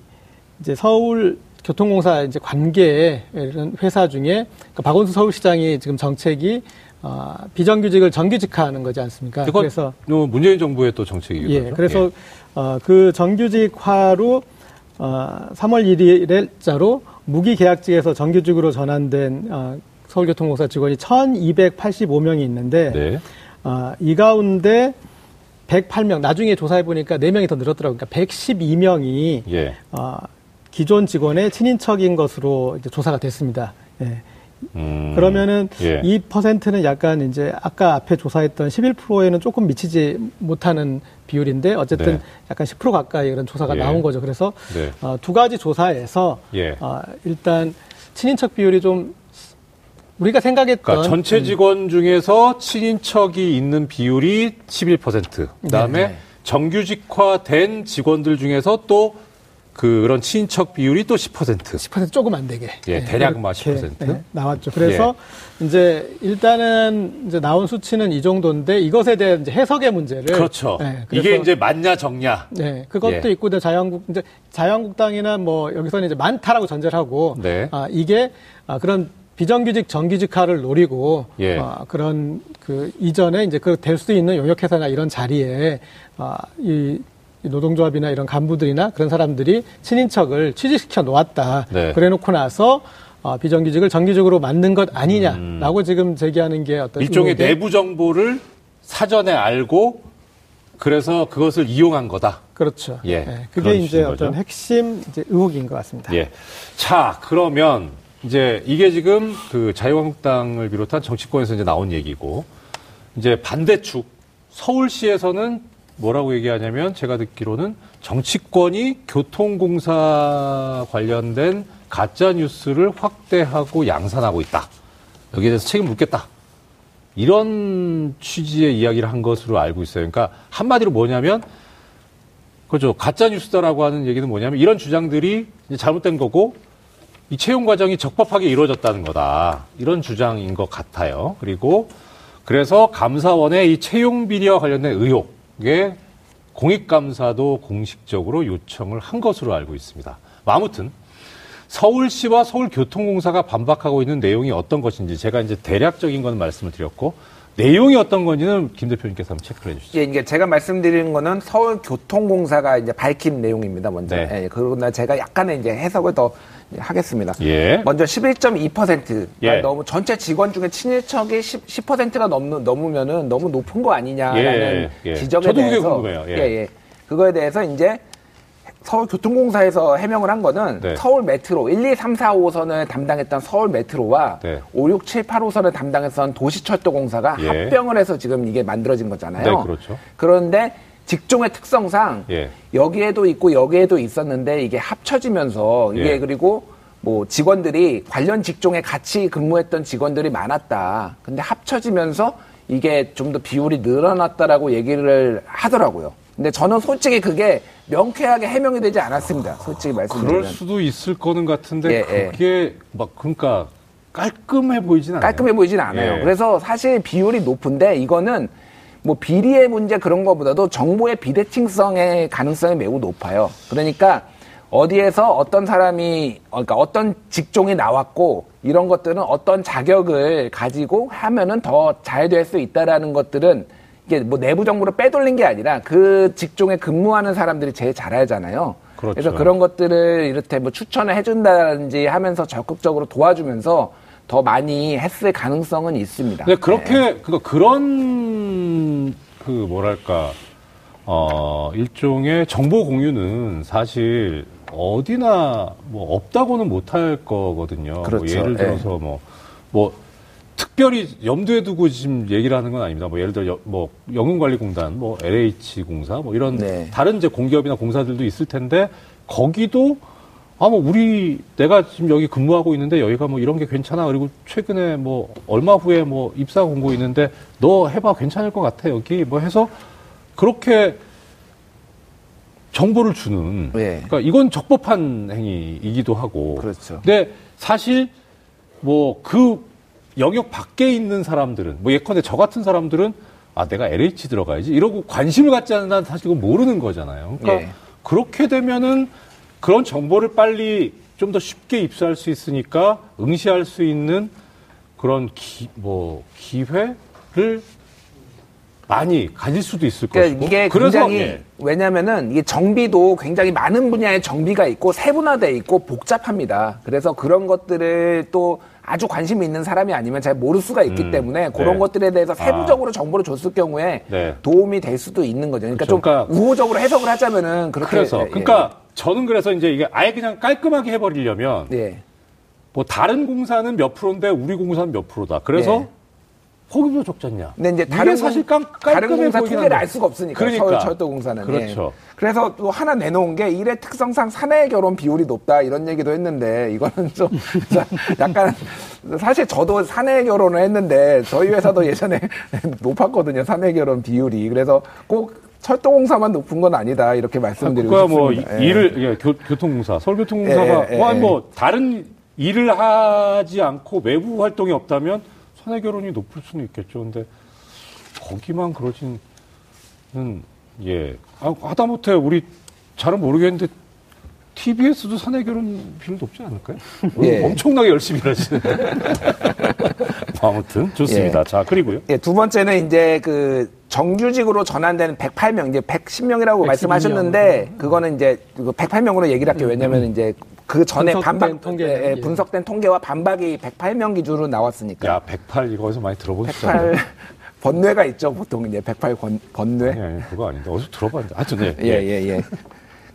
이제 서울 교통공사 이제 관계 이런 회사 중에 그러니까 박원순 서울시장이 지금 정책이 어, 비정규직을 정규직화하는 거지 않습니까? 그래서 요 문재인 정부의 또 정책이기도 예, 하죠. 그래서 어, 그 정규직화로 어, 3월 1일자로 무기계약직에서 정규직으로 전환된 어, 서울교통공사 직원이 1,285명이 있는데 네. 어, 이 가운데 108명 나중에 조사해 보니까 4명이 더 늘었더라고요. 그러니까 112명이 예. 어, 기존 직원의 친인척인 것으로 이제 조사가 됐습니다. 예. 음, 그러면은 예. 이 퍼센트는 약간 이제 아까 앞에 조사했던 11%에는 조금 미치지 못하는 비율인데 어쨌든 네. 약간 10% 가까이 그런 조사가 예. 나온 거죠. 그래서 네. 어, 두 가지 조사에서 예. 어, 일단 친인척 비율이 좀 우리가 생각했던 그러니까 전체 직원 중에서 친인척이 있는 비율이 11%. 그다음에 네. 정규직화된 직원들 중에서 또 그런 친인척 비율이 또 10%. 10% 조금 안 되게. 예, 대략 뭐 이렇게, 10%? 예, 나왔죠. 그래서 이제 일단은 이제 나온 수치는 이 정도인데 이것에 대한 이제 해석의 문제를 그렇죠. 예, 이게 이제 맞냐 적냐. 네, 그것도 예. 있고, 근데 자유한국, 이제 자유한국당이나 뭐 여기서는 이제 많다라고 전제를 하고, 네. 아, 이게 아, 그런 비정규직 정규직화를 노리고, 예. 아, 그런 그 이전에 이제 그 될 수 있는 용역회사나 이런 자리에 아, 이, 이 노동조합이나 이런 간부들이나 그런 사람들이 친인척을 취직시켜 놓았다. 네. 그래 놓고 나서 아, 비정규직을 정규직으로 만든 것 아니냐라고 지금 제기하는 게 어떤 음. 일종의 의혹의- 내부 정보를 사전에 알고 그래서 그것을 이용한 거다. 그렇죠. 예, 그게 그런 이제 어떤 거죠. 핵심 이제 의혹인 것 같습니다. 예. 자, 그러면 이제 이게 지금 그 자유한국당을 비롯한 정치권에서 이제 나온 얘기고 이제 반대축 서울시에서는 뭐라고 얘기하냐면 제가 듣기로는 정치권이 교통공사 관련된 가짜 뉴스를 확대하고 양산하고 있다. 여기에 대해서 책임 묻겠다. 이런 취지의 이야기를 한 것으로 알고 있어요. 그러니까 한마디로 뭐냐면 그렇죠. 가짜 뉴스다라고 하는 얘기는 뭐냐면 이런 주장들이 잘못된 거고 이 채용 과정이 적법하게 이루어졌다는 거다. 이런 주장인 것 같아요. 그리고 그래서 감사원의 이 채용 비리와 관련된 의혹 에 공익감사도 공식적으로 요청을 한 것으로 알고 있습니다. 뭐 아무튼 서울시와 서울교통공사가 반박하고 있는 내용이 어떤 것인지 제가 이제 대략적인 건 말씀을 드렸고 내용이 어떤 건지는 김 대표님께서 한번 체크를 해주시죠. 예, 이게 제가 말씀드리는 거는 서울교통공사가 이제 밝힌 내용입니다. 먼저. 네. 예, 그리고 나 제가 약간의 이제 해석을 더 하겠습니다. 예. 먼저 11.2%가 예. 너무 전체 직원 중에 친일척이 10, 10%가 넘는 넘으면은 너무 높은 거 아니냐라는 예, 예. 지적에 대해서 궁금해요. 예. 예, 그거에 대해서 이제 서울교통공사에서 해명을 한 거는 네. 서울 메트로 1, 2, 3, 4, 5호선을 담당했던 서울 메트로와 네. 5, 6, 7, 8호선을 담당했던 도시철도공사가 예. 합병을 해서 지금 이게 만들어진 거잖아요. 네, 그렇죠. 그런데 직종의 특성상 예. 여기에도 있고 여기에도 있었는데 이게 합쳐지면서 이게 예. 그리고 뭐 직원들이 관련 직종에 같이 근무했던 직원들이 많았다. 근데 합쳐지면서 이게 좀 더 비율이 늘어났다라고 얘기를 하더라고요. 근데 저는 솔직히 그게 명쾌하게 해명이 되지 않았습니다. 솔직히 그럴 말씀드리면. 수도 있을 거는 같은데 예, 예. 그게 막 그러니까 깔끔해 보이진 않아요. 깔끔해 보이진 않아요. 예. 그래서 사실 비율이 높은데 이거는 뭐 비리의 문제 그런 것보다도 정보의 비대칭성의 가능성이 매우 높아요. 그러니까 어디에서 어떤 사람이 어, 그러니까 어떤 직종이 나왔고 이런 것들은 어떤 자격을 가지고 하면은 더 잘 될 수 있다라는 것들은 이게 뭐 내부 정보를 빼돌린 게 아니라 그 직종에 근무하는 사람들이 제일 잘 알잖아요. 그렇죠. 그래서 그런 것들을 이렇게 뭐 추천을 해준다든지 하면서 적극적으로 도와주면서 더 많이 했을 가능성은 있습니다. 근데 그렇게 그니까 그런 그 뭐랄까 어 일종의 정보 공유는 사실 어디나 뭐 없다고는 못할 거거든요. 뭐 그렇죠. 예를 예. 들어서 뭐뭐 특별히 염두에 두고 지금 얘기를 하는 건 아닙니다. 뭐 예를 들어 여- 뭐 영흥관리공단, 뭐 LH 공사, 뭐 이런 네. 다른 이제 공기업이나 공사들도 있을 텐데 거기도 아 뭐 우리 내가 지금 여기 근무하고 있는데 여기가 뭐 이런 게 괜찮아 그리고 최근에 뭐 얼마 후에 뭐 입사 공고 있는데 너 해봐 괜찮을 것 같아 여기 뭐 해서 그렇게 정보를 주는 예. 그러니까 이건 적법한 행위이기도 하고 그렇죠. 근데 사실 뭐 그 영역 밖에 있는 사람들은 뭐 예컨대 저 같은 사람들은 아 내가 LH 들어가야지 이러고 관심을 갖지 않는 한 사실 그건 모르는 거잖아요. 그러니까 예. 그렇게 되면은 그런 정보를 빨리 좀 더 쉽게 입수할 수 있으니까 응시할 수 있는 그런 기, 뭐 기회를 많이 가질 수도 있을 그러니까 것이고 이게 그래서 굉장히 예. 왜냐면은 이게 정비도 굉장히 많은 분야의 정비가 있고 세분화돼 있고 복잡합니다. 그래서 그런 것들을 또 아주 관심 있는 사람이 아니면 잘 모를 수가 있기 음, 때문에 그런 네. 것들에 대해서 세부적으로 정보를 줬을 경우에 네. 도움이 될 수도 있는 거죠. 그러니까 그렇죠. 좀 그러니까 우호적으로 해석을 하자면은 그렇게 그래서 예, 그러니까 저는 그래서 이제 이게 아예 그냥 깔끔하게 해버리려면 예. 예. 뭐 다른 공사는 몇 프로인데 우리 공사는 몇 프로다. 그래서 예. 거기도 적잖냐. 근데 이제 다른 사실 공- 깔, 다른 공사 통계를. 알 수가 없으니까 그러니까. 서울 철도 공사는 그렇죠. 예. 그래서 또 하나 내놓은 게 일의 특성상 사내 결혼 비율이 높다 이런 얘기도 했는데 이거는 좀 (laughs) 약간 사실 저도 사내 결혼을 했는데 저희 회사도 예전에 (laughs) 높았거든요 사내 결혼 비율이 그래서 꼭 철도공사만 높은 건 아니다 이렇게 말씀드리고 뭐 싶습니다. 예. 일을 예, 교, 교통공사, 서울교통공사가 예, 예, 뭐, 예. 뭐 다른 일을 하지 않고 외부 활동이 없다면 사내 결혼이 높을 수는 있겠죠. 근데 거기만 그러지는 예 아, 하다못해 우리 잘은 모르겠는데 TBS도 사내 결혼 비율 높지 않을까요? (laughs) 예. 엄청나게 열심히 일하시는데 뭐 (laughs) 아무튼 좋습니다. 예. 자 그리고요. 예, 두 번째는 이제 그 정규직으로 전환되는 108명, 이제 110명이라고 112 말씀하셨는데, 그거는 이제 그 108명으로 얘기를 할게요. 왜냐면 이제 그 전에 반박, 통계. 예, 예, 예. 분석된 통계와 반박이 108명 기준으로 나왔으니까. 야 108 이거 어디서 많이 들어보셨죠? 108 (laughs) 번뇌가 있죠, 보통 이제 108 번, 번뇌. 아니 아니 그거 아닌데 어디서 들어봤는데 하여튼 예. 예, 예, 예.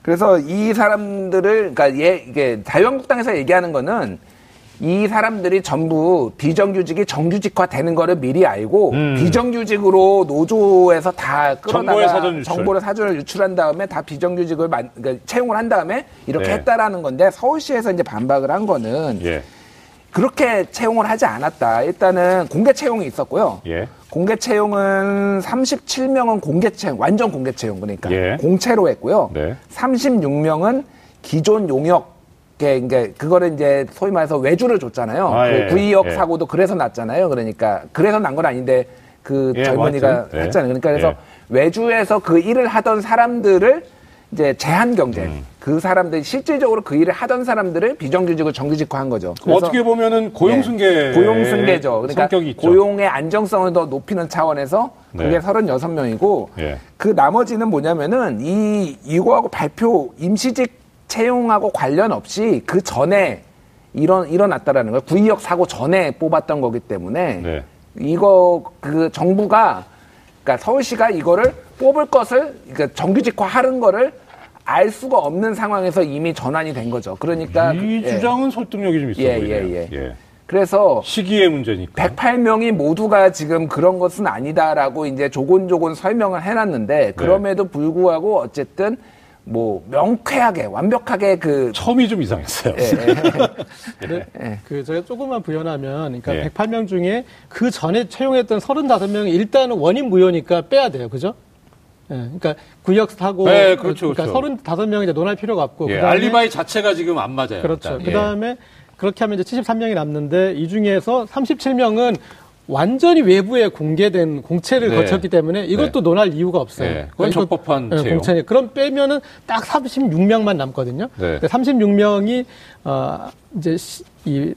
그래서 이 사람들을, 그러니까 얘, 이게 자유한국당에서 얘기하는 거는 이 사람들이 전부 비정규직이 정규직화 되는 거를 미리 알고 음. 비정규직으로 노조에서 다 끌어다가 사전 유출. 정보를 사전을 유출한 다음에 다 비정규직을 만, 그러니까 채용을 한 다음에 이렇게 네. 했다라는 건데 서울시에서 이제 반박을 한 거는 예. 그렇게 채용을 하지 않았다. 일단은 공개 채용이 있었고요. 예. 공개 채용은 37명은 공개 채용, 완전 공개 채용 그러니까 예. 공채로 했고요. 네. 36명은 기존 용역 이게 그거를 이제 소위 말해서 외주를 줬잖아요. 아, 그 예, 구의역 예. 사고도 그래서 났잖아요. 그러니까 그래서 난 건 아닌데 그 예, 젊은이가 뭐 하여튼, 예. 했잖아요. 그러니까 그래서 예. 외주에서 그 일을 하던 사람들을 이제 제한 경쟁. 음. 그 사람들이 실질적으로 그 일을 하던 사람들을 비정규직으로 정규직화한 거죠. 어떻게 보면은 고용승계 예, 고용승계죠. 그러니까. 고용의 안정성을 더 높이는 차원에서 그게 네. 36명이고 예. 그 나머지는 뭐냐면은 이 이거하고 발표 임시직 채용하고 관련 없이 그 전에 일어 일어났다라는 거예요. 구의역 사고 전에 뽑았던 거기 때문에 네. 이거 그 정부가 그러니까 서울시가 이거를 뽑을 것을 그러니까 정규직화 하는 거를 알 수가 없는 상황에서 이미 전환이 된 거죠. 그러니까 이 그- 예. 주장은 설득력이 좀 있어 예, 보이네요. 예, 그래서 시기의 문제니까. 108명이 모두가 지금 그런 것은 아니다라고 이제 조곤조곤 설명을 네. 해놨는데 그럼에도 불구하고 어쨌든 뭐 명쾌하게 완벽하게 그 처음이 좀 이상했어요. 예, 근데 (laughs) 예. 그 제가 조금만 부연하면 그러니까 예. 108명 중에 그 전에 채용했던 35명이 일단은 원인 무효니까 빼야 돼요. 그죠? 예. 그러니까 구역 사고 네, 그렇죠, 그러니까 그렇죠. 35명이 이제 논할 필요가 없고 예, 그다음에 알리바이 자체가 지금 안 맞아요. 그렇죠. 예. 그다음에 그렇게 하면 이제 73명이 남는데 이 중에서 37명은 완전히 외부에 공개된 공채를 네. 거쳤기 때문에 이것도 논할 이유가 없어요. 네, 그건 이거- 적법한 네. 공채. 그럼 빼면은 딱 36명만 남거든요. 네. 36명이 어 이제 시- 이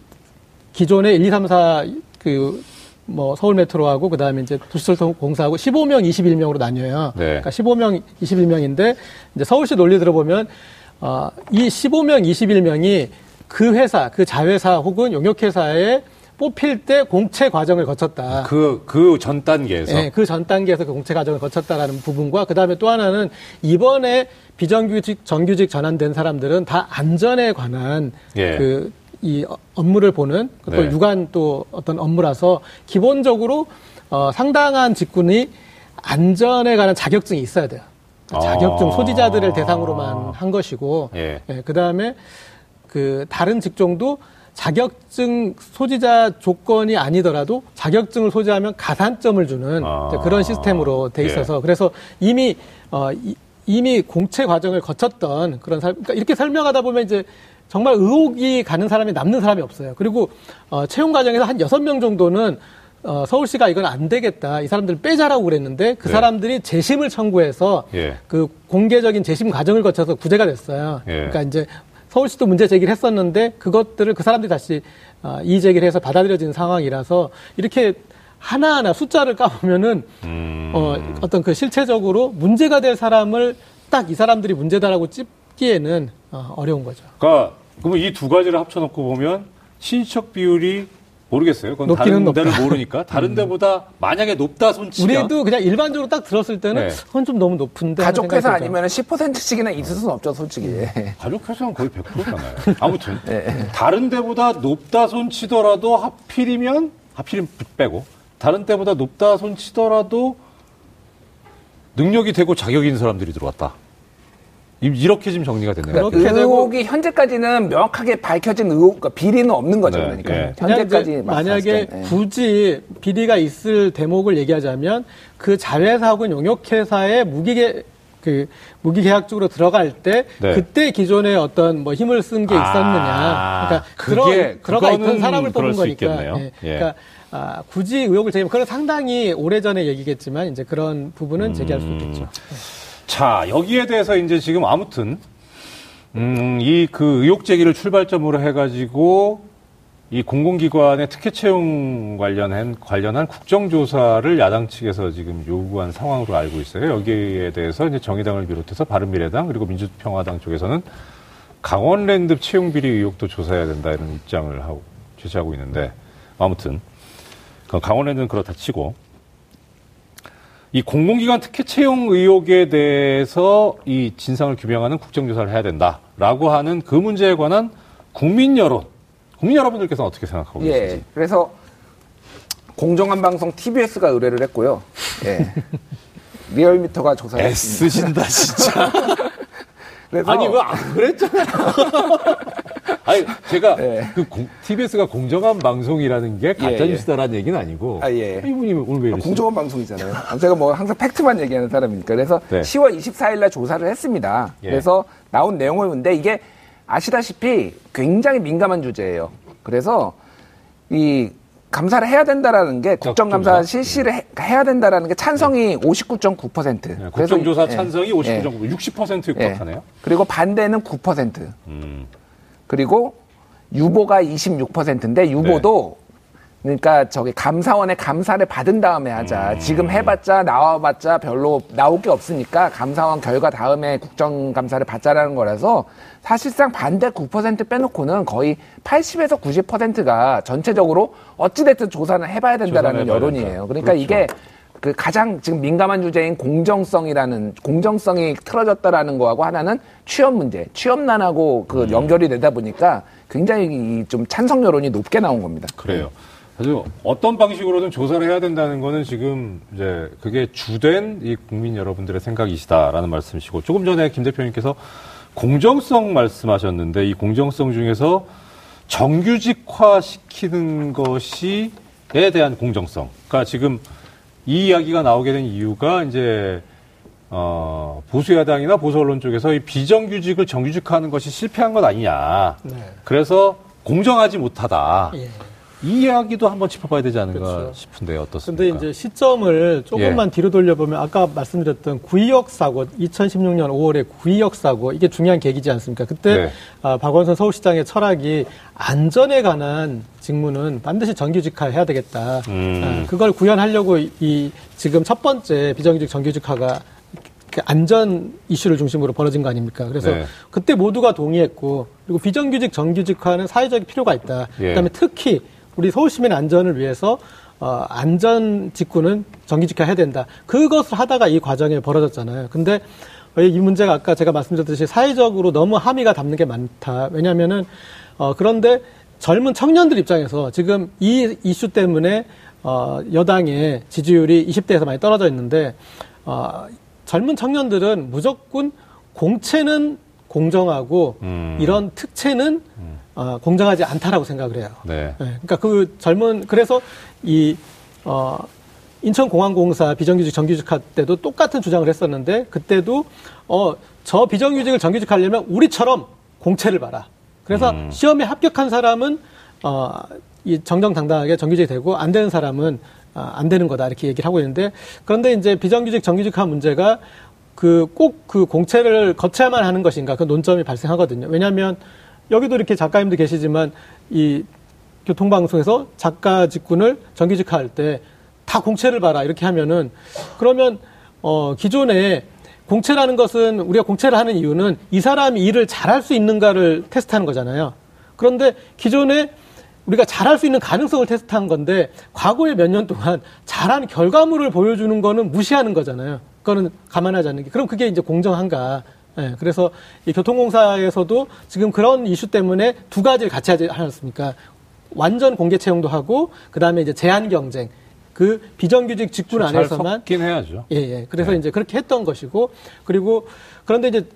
기존의 1, 2, 3, 4, 그, 뭐, 서울 메트로하고, 그 다음에 이제 도시철도공사하고 15명, 21명으로 나뉘어요. 네. 그러니까 15명, 21명인데, 이제 서울시 논리 들어보면, 어, 이 15명, 21명이 그 회사, 그 자회사 혹은 용역회사에 뽑힐 때 공채 과정을 거쳤다. 그, 그 전 단계에서. 네, 그 전 단계에서 그 공채 과정을 거쳤다라는 부분과 그 다음에 또 하나는 이번에 비정규직, 정규직 전환된 사람들은 다 안전에 관한 예. 그 이 업무를 보는 또 네. 유관 또 어떤 업무라서 기본적으로 어, 상당한 직군이 안전에 관한 자격증이 있어야 돼요. 아. 자격증 소지자들을 대상으로만 한 것이고 예. 그 다음에 그 다른 직종도 자격증 소지자 조건이 아니더라도 자격증을 소지하면 가산점을 주는 아. 그런 시스템으로 돼 예. 있어서 그래서 이미 어 이, 이미 공채 과정을 거쳤던 그런 사람 그러니까 이렇게 설명하다 보면 이제 정말 의혹이 가는 사람이 남는 사람이 없어요. 그리고 어 채용 과정에서 한 여섯 명 정도는 어, 서울시가 이건 안 되겠다. 이 사람들 빼자라고 그랬는데 그 네. 사람들이 재심을 청구해서 예. 그 공개적인 재심 과정을 거쳐서 구제가 됐어요. 예. 그러니까 이제 서울시도 문제 제기를 했었는데 그것들을 그 사람들이 다시 어, 이의 제기를 해서 받아들여진 상황이라서 이렇게 하나하나 숫자를 까보면은 음. 어, 어떤 그 실체적으로 문제가 될 사람을 딱 이 사람들이 문제다라고 찝기에는 어, 어려운 거죠. 그러니까 그러면 이 두 가지를 합쳐놓고 보면 신청 비율이 모르겠어요. 그건 높기는 다른 높다. 음. 모르니까 다른 데보다 만약에 높다 손치면 우리도 그냥 일반적으로 딱 들었을 때는 네. 그건 좀 너무 높은데 가족 회사 생각이 들죠. 아니면 10%씩이나 있을 수는 없죠, 솔직히. 가족 회사는 거의 100%잖아요. (laughs) 아무튼 네. 다른 데보다 높다 손치더라도 하필이면 하필이면 빼고 다른 때보다 높다 손치더라도 능력이 되고 자격이 있는 사람들이 들어왔다. 이- 이렇게 지금 정리가 됐네요. 그러니까 그렇게 되고- 의혹이 현재까지는 명확하게 밝혀진 의혹, 그러니까 비리는 없는 거죠, 네, 그러니까. 네. 현재까지 만약에 때. 네. 굳이 비리가 있을 대목을 얘기하자면 그 자회사 혹은 용역회사의 무기계 그 무기계약적으로 들어갈 때 네. 그때 기존에 어떤 뭐 힘을 쓴게 아, 있었느냐. 그러니까 그게- 들어, 들어가 있던 사람을 수 거니까. 있겠네요. 예. 예. 그러니까 아, 굳이 의혹을 제기하면 그건 상당히 오래전의 얘기겠지만 이제 그런 부분은 제기할 수 있겠죠. 자, 여기에 대해서 이제 지금 아무튼, 음, 이 그 의혹 제기를 출발점으로 해가지고 이 공공기관의 특혜 채용 관련한, 관련한 국정조사를 야당 측에서 지금 요구한 상황으로 알고 있어요. 여기에 대해서 이제 정의당을 비롯해서 바른미래당 그리고 민주평화당 쪽에서는 강원랜드 채용 비리 의혹도 조사해야 된다 이런 입장을 하고 제시하고 있는데 아무튼 그 강원랜드는 그렇다 치고 이 공공기관 특혜 채용 의혹에 대해서 이 진상을 규명하는 국정조사를 해야 된다라고 하는 그 문제에 관한 국민 여론, 국민 여러분들께서는 어떻게 생각하고 예. 계신지? 그래서 공정한 방송 TBS가 의뢰를 했고요. 예. (laughs) 리얼미터가 조사를 했습니다. 애쓰신다 진짜. (laughs) 아니 왜 안 그랬잖아요. (laughs) 아니 제가 예. 그 공- TBS가 공정한 방송이라는 게 가짜 예, 예. 뉴스다라는 얘기는 아니고 아, 예. 이분이 오늘 왜 이러시죠? 공정한 방송이잖아요. 제가 뭐 항상 팩트만 얘기하는 사람이니까. 그래서 네. 10월 24일 날 조사를 했습니다. 예. 그래서 나온 내용을 보는데 이게 아시다시피 굉장히 민감한 주제예요. 그래서 이 감사를 해야 된다라는 게 국정감사 국정조사? 실시를 해, 해야 된다라는 게 찬성이 59.9%. 네, 국정조사 예. 찬성이 59 예. 정도, 60% 예. 육박하네요. 그리고 반대는 9%. 음. 그리고 유보가 26%인데 유보도 그러니까 저기 감사원의 감사를 받은 다음에 하자. 음. 지금 해봤자 나와봤자 별로 나올 게 없으니까 감사원 결과 다음에 국정감사를 받자라는 거라서 사실상 반대 9% 빼놓고는 거의 80에서 90%가 전체적으로 어찌됐든 조사는 해봐야 된다라는 조사는 해봐야 여론이에요. 그러니까 그렇죠. 이게 그 가장 지금 민감한 주제인 공정성이라는 공정성이 틀어졌다라는 거하고 하나는 취업 문제, 취업난하고 그 연결이 되다 보니까 굉장히 이좀 찬성 여론이 높게 나온 겁니다. 그래요. 아주 어떤 방식으로든 조사를 해야 된다는 거는 지금 이제 그게 주된 이 국민 여러분들의 생각이시다라는 말씀이시고 조금 전에 김 대표님께서 공정성 말씀하셨는데 이 공정성 중에서 정규직화 시키는 것이에 대한 공정성. 그러니까 지금 이 이야기가 나오게 된 이유가 이제 어, 보수 야당이나 보수 언론 쪽에서 이 비정규직을 정규직화하는 것이 실패한 것 아니냐. 네. 그래서 공정하지 못하다. 예. 이 이야기도 한번 짚어봐야 되지 않은가 그렇죠. 싶은데 어떻습니까? 근데 이제 시점을 조금만 예. 뒤로 돌려보면 아까 말씀드렸던 구의역 사고, 2016년 5월에 구의역 사고 이게 중요한 계기지 않습니까? 그때 네. 아, 박원순 서울시장의 철학이 안전에 관한 직무는 반드시 정규직화해야 되겠다. 음. 아, 그걸 구현하려고 이, 이 지금 첫 번째 비정규직 정규직화가 그 안전 이슈를 중심으로 벌어진 거 아닙니까? 그래서 네. 그때 모두가 동의했고 그리고 비정규직 정규직화는 사회적 필요가 있다. 예. 그다음에 특히 우리 서울 시민 안전을 위해서 어, 안전 직구는 정규직화 해야 된다. 그것을 하다가 이 과정이 벌어졌잖아요. 근데 이 문제가 아까 제가 말씀드렸듯이 사회적으로 너무 함의가 담는 게 많다. 왜냐하면은 어, 그런데 젊은 청년들 입장에서 지금 이 이슈 때문에 어, 여당의 지지율이 20대에서 많이 떨어져 있는데 어, 젊은 청년들은 무조건 공채는 공정하고 음. 이런 특채는 어, 공정하지 않다라고 생각을 해요. 네. 네, 그러니까 그 젊은 그래서 이 어, 인천공항공사 비정규직 정규직화 때도 똑같은 주장을 했었는데 그때도 어, 저 비정규직을 정규직하려면 우리처럼 공채를 봐라. 그래서 음. 시험에 합격한 사람은 어, 이 정정당당하게 정규직이 되고 안 되는 사람은 아, 안 되는 거다 이렇게 얘기를 하고 있는데 그런데 이제 비정규직 정규직화 문제가 그 꼭그 공채를 거쳐야만 하는 것인가 그 논점이 발생하거든요. 왜냐하면 여기도 이렇게 작가님도 계시지만 이 교통방송에서 작가 직군을 정규직화할 때 다 공채를 봐라 이렇게 하면은 그러면 어 기존에 공채라는 것은 우리가 공채를 하는 이유는 이 사람이 일을 잘할 수 있는가를 테스트하는 거잖아요. 그런데 기존에 우리가 잘할 수 있는 가능성을 테스트한 건데 과거에 몇 년 동안 잘한 결과물을 보여주는 거는 무시하는 거잖아요. 그거는 감안하지 않는 게. 그럼 그게 이제 공정한가. 예, 그래서 이 교통공사에서도 지금 그런 이슈 때문에 두 가지를 같이 하지 않았습니까? 완전 공개 채용도 하고, 그 다음에 이제 제한 경쟁. 그 비정규직 직군 잘 안에서만 섞긴 해야죠. 예, 예. 그래서 네. 이제 그렇게 했던 것이고, 그리고 그런데 이제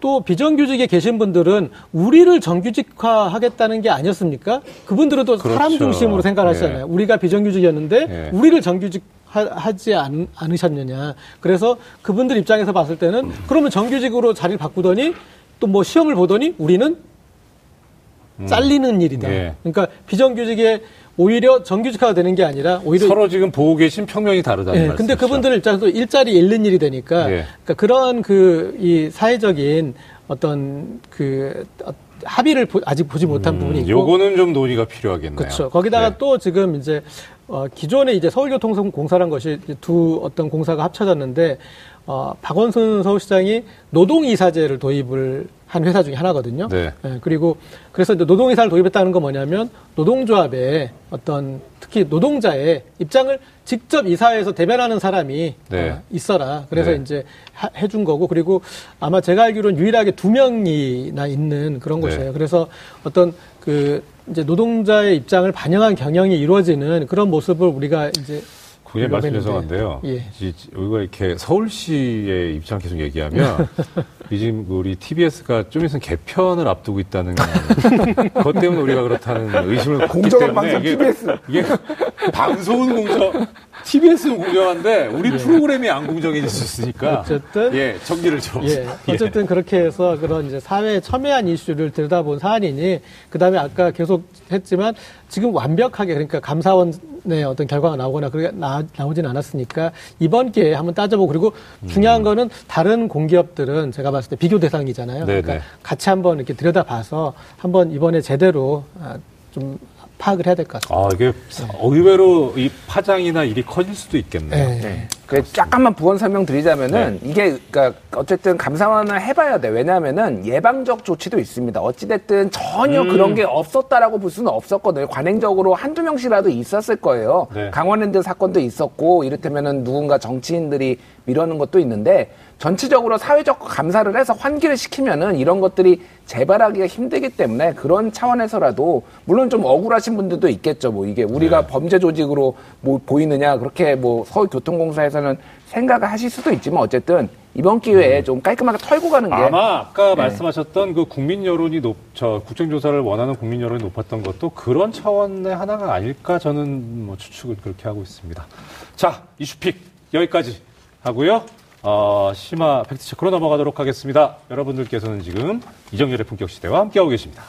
또 비정규직에 계신 분들은 우리를 정규직화 하겠다는 게 아니었습니까? 그분들은 또 사람 그렇죠. 중심으로 생각을 예. 하시잖아요. 우리가 비정규직이었는데 예. 우리를 정규직 하, 지 않, 않으셨느냐. 그래서 그분들 입장에서 봤을 때는 그러면 정규직으로 자리를 바꾸더니 또 뭐 시험을 보더니 우리는 잘리는 일이다. 음. 예. 그러니까 비정규직에 오히려 정규직화가 되는 게 아니라 오히려 서로 지금 보고 계신 평면이 다르다는 예, 말씀이죠. 근데 그분들 입장에서 일자리 잃는 일이 되니까 예. 그러니까 그런 그 이 사회적인 어떤 그 어, 합의를 보- 아직 보지 못한 부분이 있고 음, 요거는 좀 논의가 필요하겠네요. 그렇죠. 거기다가 네. 또 지금 이제 어, 기존에 이제 서울교통공사란 것이 두 어떤 공사가 합쳐졌는데 어, 박원순 서울시장이 노동이사제를 도입을 한 회사 중에 하나거든요. 네. 예, 그리고 그래서 노동이사를 도입했다는 건 뭐냐면 노동조합의 어떤 특히 노동자의 입장을 직접 이사회에서 대변하는 사람이 네. 어, 있어라. 그래서 네. 이제 하- 해준 거고 그리고 아마 제가 알기로는 유일하게 두 명이나 있는 그런 네. 곳이에요. 그래서 어떤 그 이제 노동자의 입장을 반영한 경영이 이루어지는 그런 모습을 우리가 이제 그게 말씀 죄송한데요. 예. 이- 우리가 이렇게 서울시의 입장 계속 얘기하면 (laughs) 이 지금 우리 TBS가 좀 있으면 개편을 앞두고 있다는 (laughs) 그것 때문에 우리가 그렇다는 의심을 공정한 방송 TBS. 이게 (laughs) 방송은 공정, TBS는 공정한데 우리 프로그램이 안 공정해질 수 있으니까 예. 어쨌든 예 정리를 좀 예, 어쨌든 그렇게 해서 그런 이제 사회에 첨예한 이슈를 들여다본 사안이니 그 다음에 아까 계속 했지만 지금 완벽하게 그러니까 감사원의 어떤 결과가 나오거나 그게 나, 나오진 않았으니까 이번 기회에 한번 따져보고 그리고 중요한 거는 다른 공기업들은 제가 봤을 때 비교 대상이잖아요. 네네. 그러니까 같이 한번 이렇게 들여다봐서 한번 이번에 제대로 아, 좀 파악을 해야 될 것 같습니다. 아 이게 의외로 이 파장이나 일이 커질 수도 있겠네요. 네. 그 잠깐만 부원 설명 드리자면은 이게 그러니까 어쨌든 감사원을 해봐야 돼. 왜냐하면은 예방적 조치도 있습니다. 어찌됐든 전혀 음. 그런 게 없었다라고 볼 수는 없었거든요. 관행적으로 한두 명씩이라도 있었을 거예요. 네. 강원랜드 사건도 있었고 이를테면은 누군가 정치인들이 미루는 것도 있는데 전체적으로 사회적 감사를 해서 환기를 시키면은 이런 것들이 재발하기가 힘들기 때문에 그런 차원에서라도 물론 좀 억울하신 분들도 있겠죠. 뭐 이게 우리가 네. 범죄 조직으로 뭐 보이느냐 그렇게 뭐 서울교통공사에서는 생각을 하실 수도 있지만 어쨌든 이번 기회에 좀 깔끔하게 털고 가는 게 음. 아마 아까 네. 말씀하셨던 그 국민 여론이 높, 저 국정조사를 원하는 국민 여론이 높았던 것도 그런 차원의 하나가 아닐까 저는 뭐 추측을 그렇게 하고 있습니다. 자, 이슈픽 여기까지 하고요. 어, 심화 팩트체크로 넘어가도록 하겠습니다. 여러분들께서는 지금 이정열의 품격 시대와 함께하고 계십니다.